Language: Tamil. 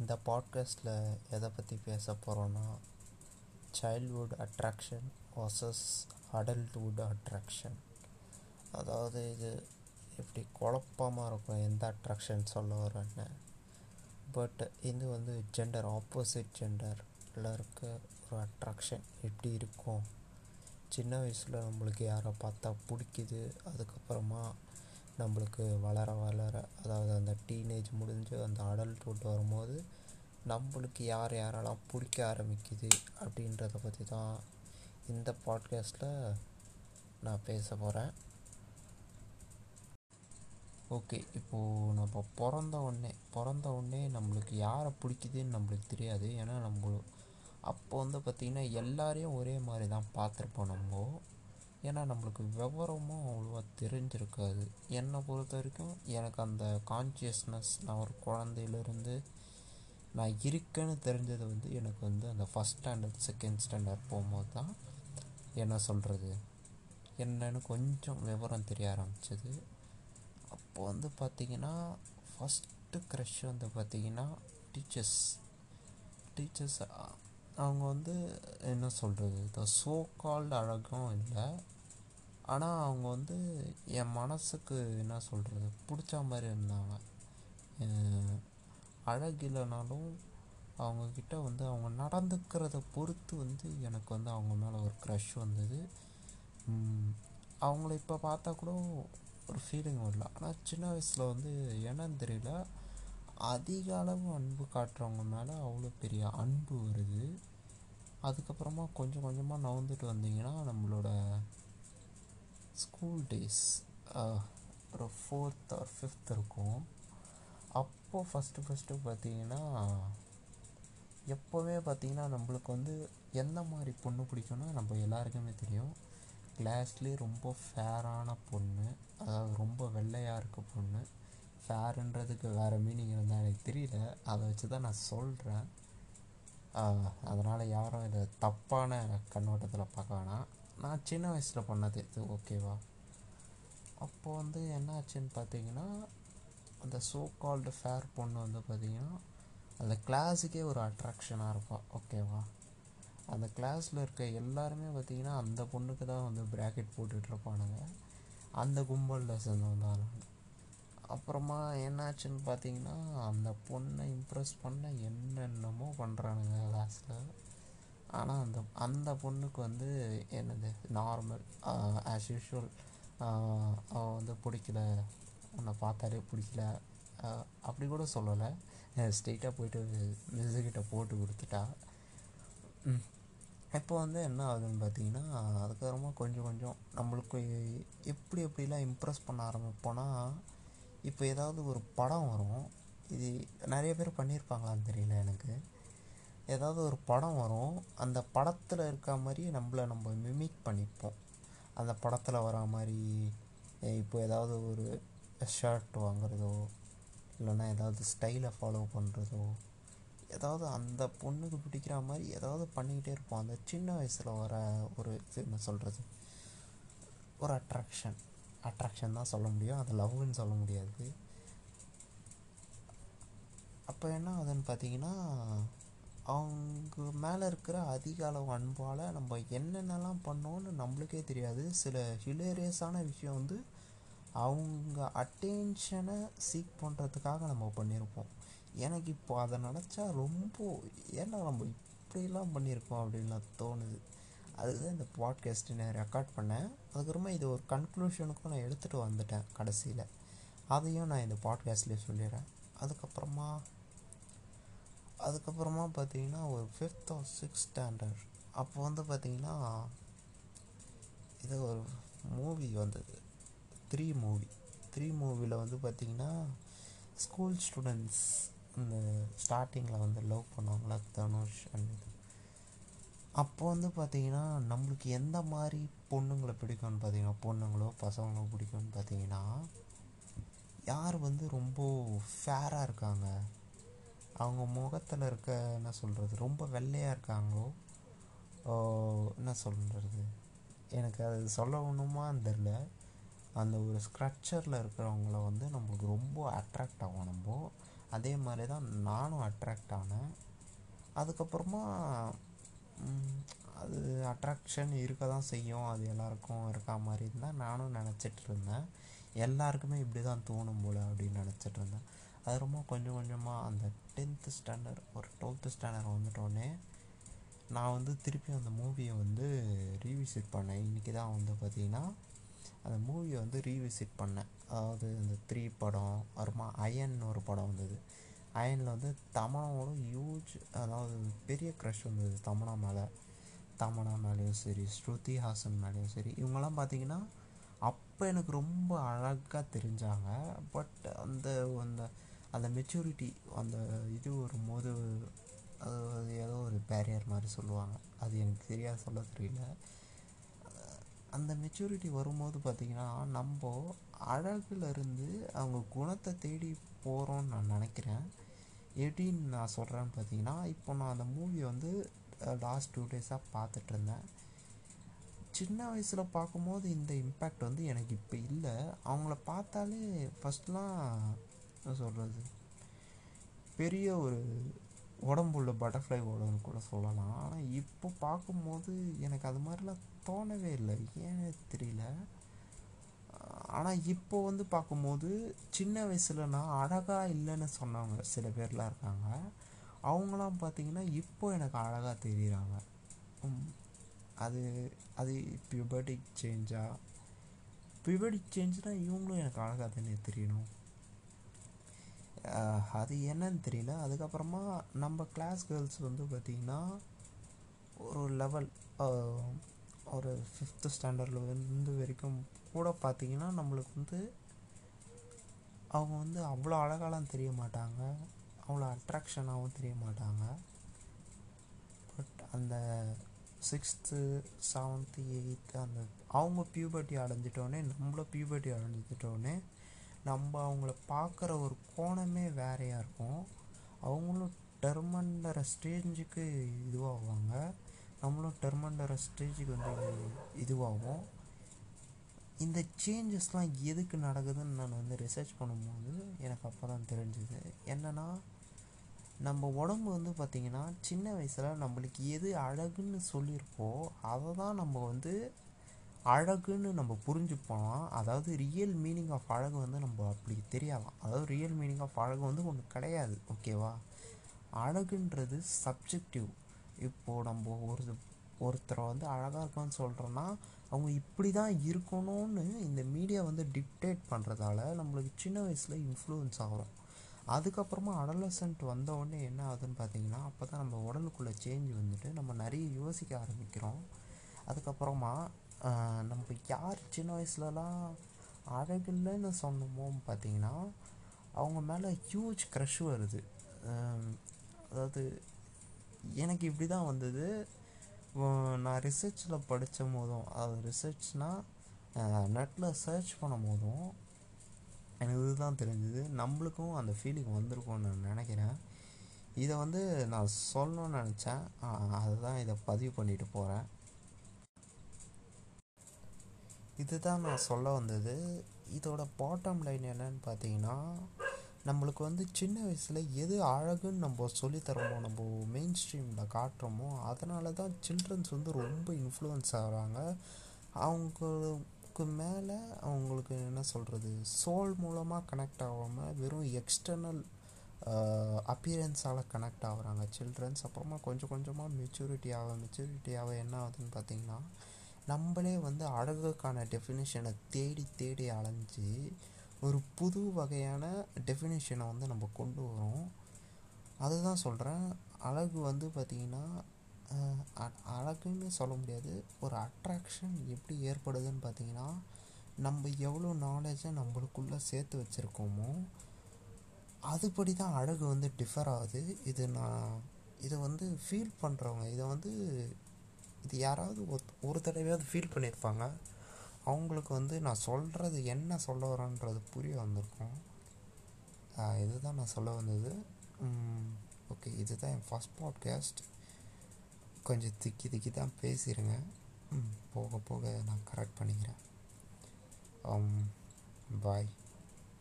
இந்த பாட்காஸ்ட்டில் எதை பற்றி பேச போகிறோன்னா childhood attraction versus adulthood attraction அதாவது இது இப்படி குழப்பமாக இருக்கும் எந்த அட்ராக்ஷன் சொல்ல வரேன்னு பட் இது வந்து ஜெண்டர் ஆப்போசிட் ஜெண்டரில் இருக்க ஒரு அட்ராக்ஷன் எப்படி இருக்கும். சின்ன வயசில் நம்மளுக்கு யாரை பார்த்தா பிடிக்குது அதுக்கப்புறமா நம்மளுக்கு வளர வளர அதாவது அந்த டீனேஜ் முடிஞ்சு அந்த அடல்ட்ஹுட் வரும்போது நம்மளுக்கு யார் யாரெல்லாம் பிடிக்க ஆரம்பிக்குது அப்படின்றத பற்றி தான் இந்த பாட்காஸ்ட்டில் நான் பேச போகிறேன் ஓகே இப்போது நம்ம பிறந்த உடனே பிறந்த உடனே நம்மளுக்கு யாரை பிடிக்குதுன்னு நம்மளுக்கு தெரியாது. ஏன்னா நம்ம அப்போ வந்து பார்த்திங்கன்னா எல்லாரையும் ஒரே மாதிரி தான் பார்த்துருப்போம் நம்ம. ஏன்னா நம்மளுக்கு விவரமும் அவ்வளோவா தெரிஞ்சிருக்காது. என்னை பொறுத்த வரைக்கும் எனக்கு அந்த கான்சியஸ்னஸ் நான் ஒரு குழந்தையிலேருந்து நான் இருக்கேன்னு தெரிஞ்சது வந்து எனக்கு வந்து அந்த ஃபஸ்ட் ஸ்டாண்டர்ட் செகண்ட் ஸ்டாண்டர்ட் போகும்போது தான் என்ன சொல்கிறது என்னன்னு கொஞ்சம் விவரம் தெரிய ஆரம்பிச்சது. அப்போ வந்து பார்த்திங்கன்னா ஃபஸ்ட்டு க்ரஷ் வந்து பார்த்திங்கன்னா டீச்சர்ஸ் டீச்சர்ஸ் அவங்க வந்து என்ன சொல்கிறது இந்த சோ கால்டு அழகும் இல்லை. ஆனால் அவங்க வந்து என் மனசுக்கு என்ன சொல்கிறது பிடிச்ச மாதிரி இருந்தாங்க. அழகு இல்லைனாலும் அவங்கக்கிட்ட வந்து அவங்க நடந்துக்கிறத பொறுத்து வந்து எனக்கு வந்து அவங்க மேலே ஒரு க்ரஷ் வந்தது. அவங்கள இப்போ பார்த்தா கூட ஒரு ஃபீலிங் வரல. ஆனால் சின்ன வயசில் வந்து என்னன்னு தெரியல. அதிக அளவு அன்பு காட்டுறவங்க மேலே அவ்வளோ பெரிய அன்பு வருது. அதுக்கப்புறமா கொஞ்சம் கொஞ்சமாக நவுந்துட்டு வந்தீங்கன்னா நம்மளோட ஸ்கூல் டேஸ் uh, ஒரு ஃபோர்த் ஆர் ஃபிஃப்த் இருக்கும். அப்போது ஃபஸ்ட்டு ஃபஸ்ட்டு பார்த்தீங்கன்னா எப்போவே பார்த்திங்கன்னா நம்மளுக்கு வந்து எந்த மாதிரி பொண்ணு பிடிக்கும்னா நம்ம எல்லாருக்குமே தெரியும். கிளாஸ்லேயே ரொம்ப ஃபேரான பொண்ணு அதாவது ரொம்ப வெள்ளையாக இருக்க பொண்ணு. ஃபேருன்றதுக்கு வேறு மீனிங் இருந்தால் எனக்கு தெரியல. அதை வச்சு தான் நான் சொல்கிறேன் அதனால் யாரும் இதை தப்பான கண்ணோட்டத்தில் பார்க்க வேணாம். நான் சின்ன வயசில் பண்ணது இது ஓகேவா? அப்போது வந்து என்ன ஆச்சுன்னு பார்த்தீங்கன்னா அந்த சோ கால்டு ஃபேர் பொண்ணு வந்து பார்த்திங்கன்னா அந்த கிளாஸுக்கே ஒரு அட்ராக்ஷனாக இருப்பாள் ஓகேவா? அந்த கிளாஸில் இருக்க எல்லாருமே பார்த்திங்கன்னா அந்த பொண்ணுக்கு தான் வந்து ப்ராக்கெட் போட்டுட்ருப்பானுங்க அந்த கும்பலில் சேர்ந்தவன் தான் அப்புறமா என்னாச்சுன்னு பார்த்தீங்கன்னா அந்த பொண்ணை இம்ப்ரெஸ் பண்ண என்னென்னமோ பண்ணுறானுங்க கிளாஸில் ஆனால் அந்த அந்த பொண்ணுக்கு வந்து என்னது நார்மல் ஆஸ் யூஷுவல் அவள் வந்து பிடிக்கல. உன்னை பார்த்தாலே பிடிக்கல. அப்படி கூட சொல்லலை. ஸ்ட்ரெயிட்டாக போயிட்டு மிஸ்ஸுக்கிட்ட போட்டு கொடுத்துட்டா. இப்போ வந்து என்ன ஆகுதுன்னு பார்த்தீங்கன்னா அதுக்கப்புறமா கொஞ்சம் கொஞ்சம் நம்மளுக்கு எப்படி எப்படிலாம் இம்ப்ரெஸ் பண்ண ஆரம்பிப்போன்னா இப்போ ஏதாவது ஒரு படம் வரும். இது நிறைய பேர் பண்ணியிருப்பாங்களான்னு தெரியல எனக்கு. ஏதாவது ஒரு படம் வரும் அந்த படத்தில் இருக்க மாதிரி நம்மளை நம்ம மிமிக் பண்ணிப்போம். அந்த படத்தில் வர மாதிரி இப்போ ஏதாவது ஒரு ஷர்ட் வாங்குறதோ இல்லைன்னா ஏதாவது ஸ்டைலை ஃபாலோ பண்ணுறதோ ஏதாவது அந்த பொண்ணுக்கு பிடிக்கிற மாதிரி ஏதாவது பண்ணிக்கிட்டே இருப்போம். அந்த சின்ன வயசில் வர ஒரு இது என்ன சொல்கிறது ஒரு அட்ராக்ஷன் அட்ராக்ஷன் தான் சொல்ல முடியும். அது லவ்னு சொல்ல முடியாது. அப்போ என்ன ஆகுதுன்னு பார்த்தீங்கன்னா அவங்க மேலே இருக்கிற அதிக அளவு அன்பால் நம்ம என்னென்னலாம் பண்ணோன்னு நம்மளுக்கே தெரியாது. சில ஹிலேரியஸான விஷயம் வந்து அவங்க அட்டென்ஷனை சீக் பண்ணுறதுக்காக நம்ம பண்ணியிருப்போம் எனக்கு இப்போ அதை நினச்சா ரொம்ப ஏன்னா நம்ம இப்படிலாம் பண்ணியிருக்கோம் அப்படின்லாம் தோணுது. அதுதான் இந்த பாட்காஸ்ட்டு நான் ரெக்கார்ட் பண்ணேன். அதுக்கப்புறமா இது ஒரு கன்க்ளூஷனுக்கும் நான் எடுத்துகிட்டு வந்துட்டேன் கடைசியில். அதையும் நான் இந்த பாட்காஸ்ட்லேயே சொல்லிடுறேன். அதுக்கப்புறமா அதுக்கப்புறமா பார்த்தீங்கன்னா ஒரு ஃபிஃப்த் ஆர் சிக்ஸ் ஸ்டாண்டர்ட் அப்போ வந்து பார்த்திங்கன்னா இது ஒரு மூவி வந்தது. த்ரீ மூவி த்ரீ மூவியில் வந்து பார்த்திங்கன்னா ஸ்கூல் ஸ்டூடெண்ட்ஸ் இந்த ஸ்டார்டிங்கில் வந்து லவ் பண்ணுவாங்களா தனுஷ் அண்ட் இது. அப்போ வந்து பார்த்திங்கன்னா நம்மளுக்கு எந்த மாதிரி பொண்ணுங்களை பிடிக்கும்னு பார்த்தீங்கன்னா பொண்ணுங்களோ பசங்களோ பிடிக்கும்னு பார்த்தீங்கன்னா யார் வந்து ரொம்ப ஃபேராக இருக்காங்க அவங்க முகத்தில் இருக்க என்ன சொல்கிறது ரொம்ப வெள்ளையாக இருக்காங்களோ என்ன சொல்கிறது எனக்கு அது சொல்லணுமான்னு தெரில அந்த ஒரு ஸ்க்ரக்ச்சரில் இருக்கிறவங்கள வந்து நம்மளுக்கு ரொம்ப அட்ராக்ட் ஆகும் நம்ம. அதே மாதிரி தான் நானும் அட்ராக்ட் ஆனேன். அதுக்கப்புறமா அது அட்ராக்ஷன் இருக்க தான் செய்யும். அது எல்லாருக்கும் இருக்கா மாதிரி இருந்தால் நானும் நினச்சிட்டு இருந்தேன். எல்லாருக்குமே இப்படி தான் தோணும் போல் அப்படின்னு நினச்சிட்டு இருந்தேன். அது ரொம்ப கொஞ்சம் கொஞ்சமாக அந்த டென்த்து ஸ்டாண்டர்ட் ஒரு டுவெல்த்து ஸ்டாண்டர்ட் வந்துட்டோடனே நான் வந்து திருப்பி அந்த மூவியை வந்து ரீவிசிட் பண்ணேன். இன்றைக்கி தான் வந்து பார்த்திங்கன்னா அந்த மூவியை வந்து ரீவிசிட் பண்ணேன். அதாவது இந்த த்ரீ படம் அப்புறமா அயன் ஒரு படம் வந்தது. அயனில் வந்து தமனாவோட ஹியூஜ் அதாவது பெரிய க்ரஷ் வந்தது தமனா மேலே. தமனா மேலேயும் சரி ஸ்ருதி ஹாசன் மேலேயும் சரி இவங்கெல்லாம் பார்த்தீங்கன்னா அப்போ எனக்கு ரொம்ப அழகாக தெரிஞ்சாங்க. பட் அந்த அந்த அந்த மெச்சூரிட்டி அந்த இது வரும்போது அது அது ஏதோ ஒரு பேரியர் மாதிரி சொல்லுவாங்க. அது எனக்கு சரியாக சொல்ல தெரியல. அந்த மெச்சூரிட்டி வரும்போது பார்த்திங்கன்னா நம்ம அழகுலேருந்து அவங்க குணத்தை தேடி போகிறோம்னு நான் நினைக்கிறேன். எப்படின்னு நான் சொல்கிறேன்னு பார்த்தீங்கன்னா இப்போ நான் அந்த மூவி வந்து லாஸ்ட் டூ டேஸாக பார்த்துட்டு இருந்தேன். சின்ன வயசில் பார்க்கும்போது இந்த இம்பேக்ட் வந்து எனக்கு இப்போ இல்லை. அவங்கள பார்த்தாலே ஃபஸ்ட்லாம் சொல்கிறது பெரிய ஒரு உடம்புள்ள பட்டர்ஃப்ளை ஓடுன்னு கூட சொல்லலாம். ஆனால் இப்போ பார்க்கும்போது எனக்கு அது மாதிரிலாம் தோணவே இல்லை. ஏன்னு தெரியல. ஆனால் இப்போ வந்து பார்க்கும்போது சின்ன வயசில் நான் அழகாக இல்லைன்னு சொன்னவங்க சில பேர்லாம் இருக்காங்க. அவங்களாம் பார்த்திங்கன்னா இப்போ எனக்கு அழகாக தெரியுறாங்க. அது அது பியூபர்டிக் சேஞ்சா பியூபர்டிக் சேஞ்ச்னால் இவங்களும் எனக்கு அழகாக தானே தெரியணும். அது என்னன்னு தெரியல. அதுக்கப்புறமா நம்ம கிளாஸ் கேர்ள்ஸ் வந்து பார்த்திங்கன்னா ஒரு லெவல் ஒரு ஃபிஃப்த்து ஸ்டாண்டர்டில் இருந்து வரைக்கும் கூட பார்த்தீங்கன்னா நம்மளுக்கு வந்து அவங்க வந்து அவ்வளோ அழகாலாம் தெரிய மாட்டாங்க. அவ்வளோ அட்ராக்ஷனாகவும் தெரிய மாட்டாங்க. பட் அந்த சிக்ஸ்த்து செவன்த்து எயித்து அந்த அவங்க பியூபர்ட்டி அடைஞ்சிட்டோடனே நம்மளும் பியூபர்ட்டி அடைஞ்சிட்டோடனே நம்ம அவங்கள பார்க்குற ஒரு கோணமே வேறையாக இருக்கும். அவங்களும் டெர்மண்டர ஸ்டேஜுக்கு இதுவாகுவாங்க நம்மளும் டெர்மண்டர ஸ்டேஜுக்கு வந்து இதுவாகும் இந்த சேஞ்சஸ்லாம் எதுக்கு நடக்குதுன்னு நான் வந்து ரிசர்ச் பண்ணும்போது எனக்கு அப்போ தான் தெரிஞ்சுது. என்னென்னா நம்ம உடம்பு வந்து பார்த்திங்கன்னா சின்ன வயசில் நம்மளுக்கு எது அழகுன்னு சொல்லியிருக்கோ அதை தான் நம்ம வந்து அழகுன்னு நம்ம புரிஞ்சுப்போம் அதாவது ரியல் மீனிங் ஆஃப் அழகு வந்து நம்ம அப்படி தெரியலாம் அதாவது ரியல் மீனிங் ஆஃப் அழகு வந்து ஒன்று கிடையாது ஓகேவா அழகுன்றது சப்ஜெக்டிவ் இப்போது நம்ம ஒரு ஒருத்தரை வந்து அழகாக இருக்கான்னு சொல்கிறோன்னா அவங்க இப்படி தான் இருக்கணும்னு இந்த மீடியா வந்து டிக்டேட் பண்ணுறதால நம்மளுக்கு சின்ன வயசில் இன்ஃப்ளூயன்ஸ் ஆகிறோம் அதுக்கப்புறமா அடலசன்ட் வந்தவுடனே என்ன ஆகுதுன்னு பார்த்தீங்கன்னா அப்போ தான் நம்ம உடலுக்குள்ளே சேஞ்ச் வந்துட்டு நம்ம நிறைய யோசிக்க ஆரம்பிக்கிறோம். அதுக்கப்புறமா நம்ம யார் சின்ன வயசுலலாம் அழகில்லைன்னு சொன்னோமோ பார்த்தீங்கன்னா அவங்க மேலே ஹியூஜ் க்ரஷ் வருது. அதாவது எனக்கு இப்படி தான் வந்தது. நான் ரிசர்ச்சில் படித்த போதும் அது ரிசர்ச்னால் நெட்டில் சர்ச் பண்ணும் போதும் எனக்கு இதுதான் தெரிஞ்சுது. நம்மளுக்கும் அந்த ஃபீலிங் வந்திருக்கும்னு நான் நினைக்கிறேன். இதை வந்து நான் சொல்லணும்னு நினச்சேன். அதுதான் இதை பதிவு பண்ணிட்டு போகிறேன் இதுதான் நான் சொல்ல வந்தது. இதோட பாட்டம் லைன் என்னன்னு பார்த்தீங்கன்னா நம்மளுக்கு வந்து சின்ன வயசில் எது அழகுன்னு நம்ம சொல்லித்தரமோ நம்ம மெயின் ஸ்ட்ரீமில் காட்டுறோமோ அதனால தான் சில்ட்ரன்ஸ் வந்து ரொம்ப இன்ஃப்ளூயன்ஸ் ஆகிறாங்க. அவங்களுக்கு மேலே அவங்களுக்கு என்ன சொல்கிறது சோல் மூலமாக கனெக்ட் ஆகாமல் வெறும் எக்ஸ்டர்னல் அப்பியரன்ஸால் கனெக்ட் ஆகுறாங்க சில்ட்ரன்ஸ் அப்புறமா கொஞ்சம் கொஞ்சமாக மெச்சூரிட்டி ஆக மெச்சூரிட்டி ஆக என்ன ஆகுதுன்னு பார்த்தீங்கன்னா நம்மளே வந்து அழகுக்கான டெஃபினேஷனை தேடி தேடி அலைஞ்சு ஒரு புது வகையான டெஃபினேஷனை வந்து நம்ம கொண்டு வரோம் அதுதான் சொல்கிறேன் அழகு வந்து பார்த்திங்கன்னா அ- அழகுன்னு சொல்ல முடியாது. ஒரு அட்ராக்ஷன் எப்படி ஏற்படுதுன்னு பார்த்தீங்கன்னா நம்ம எவ்வளோ நாலேஜை நம்மளுக்குள்ளே சேர்த்து வச்சுருக்கோமோ அதுபடி தான் அழகு வந்து டிஃபர் ஆகுது. இது நான் இதை வந்து ஃபீல் பண்ணுறவங்க இதை வந்து இது யாராவது ஒரு- ஒரு தடவையாவது ஃபீல் பண்ணியிருப்பாங்க. அவங்களுக்கு வந்து நான் சொல்கிறது என்ன சொல்ல வரேன்றது புரிய வந்திருக்கும். இதுதான் நான் சொல்ல வந்தது. ஓகே இதுதான் என் ஃபஸ்ட் பாட்காஸ்ட் கொஞ்சம் திக்கி திக்கி தான் பேசிடுங்க ம், போக போக நான் கரெக்ட் பண்ணிக்கிறேன். பாய்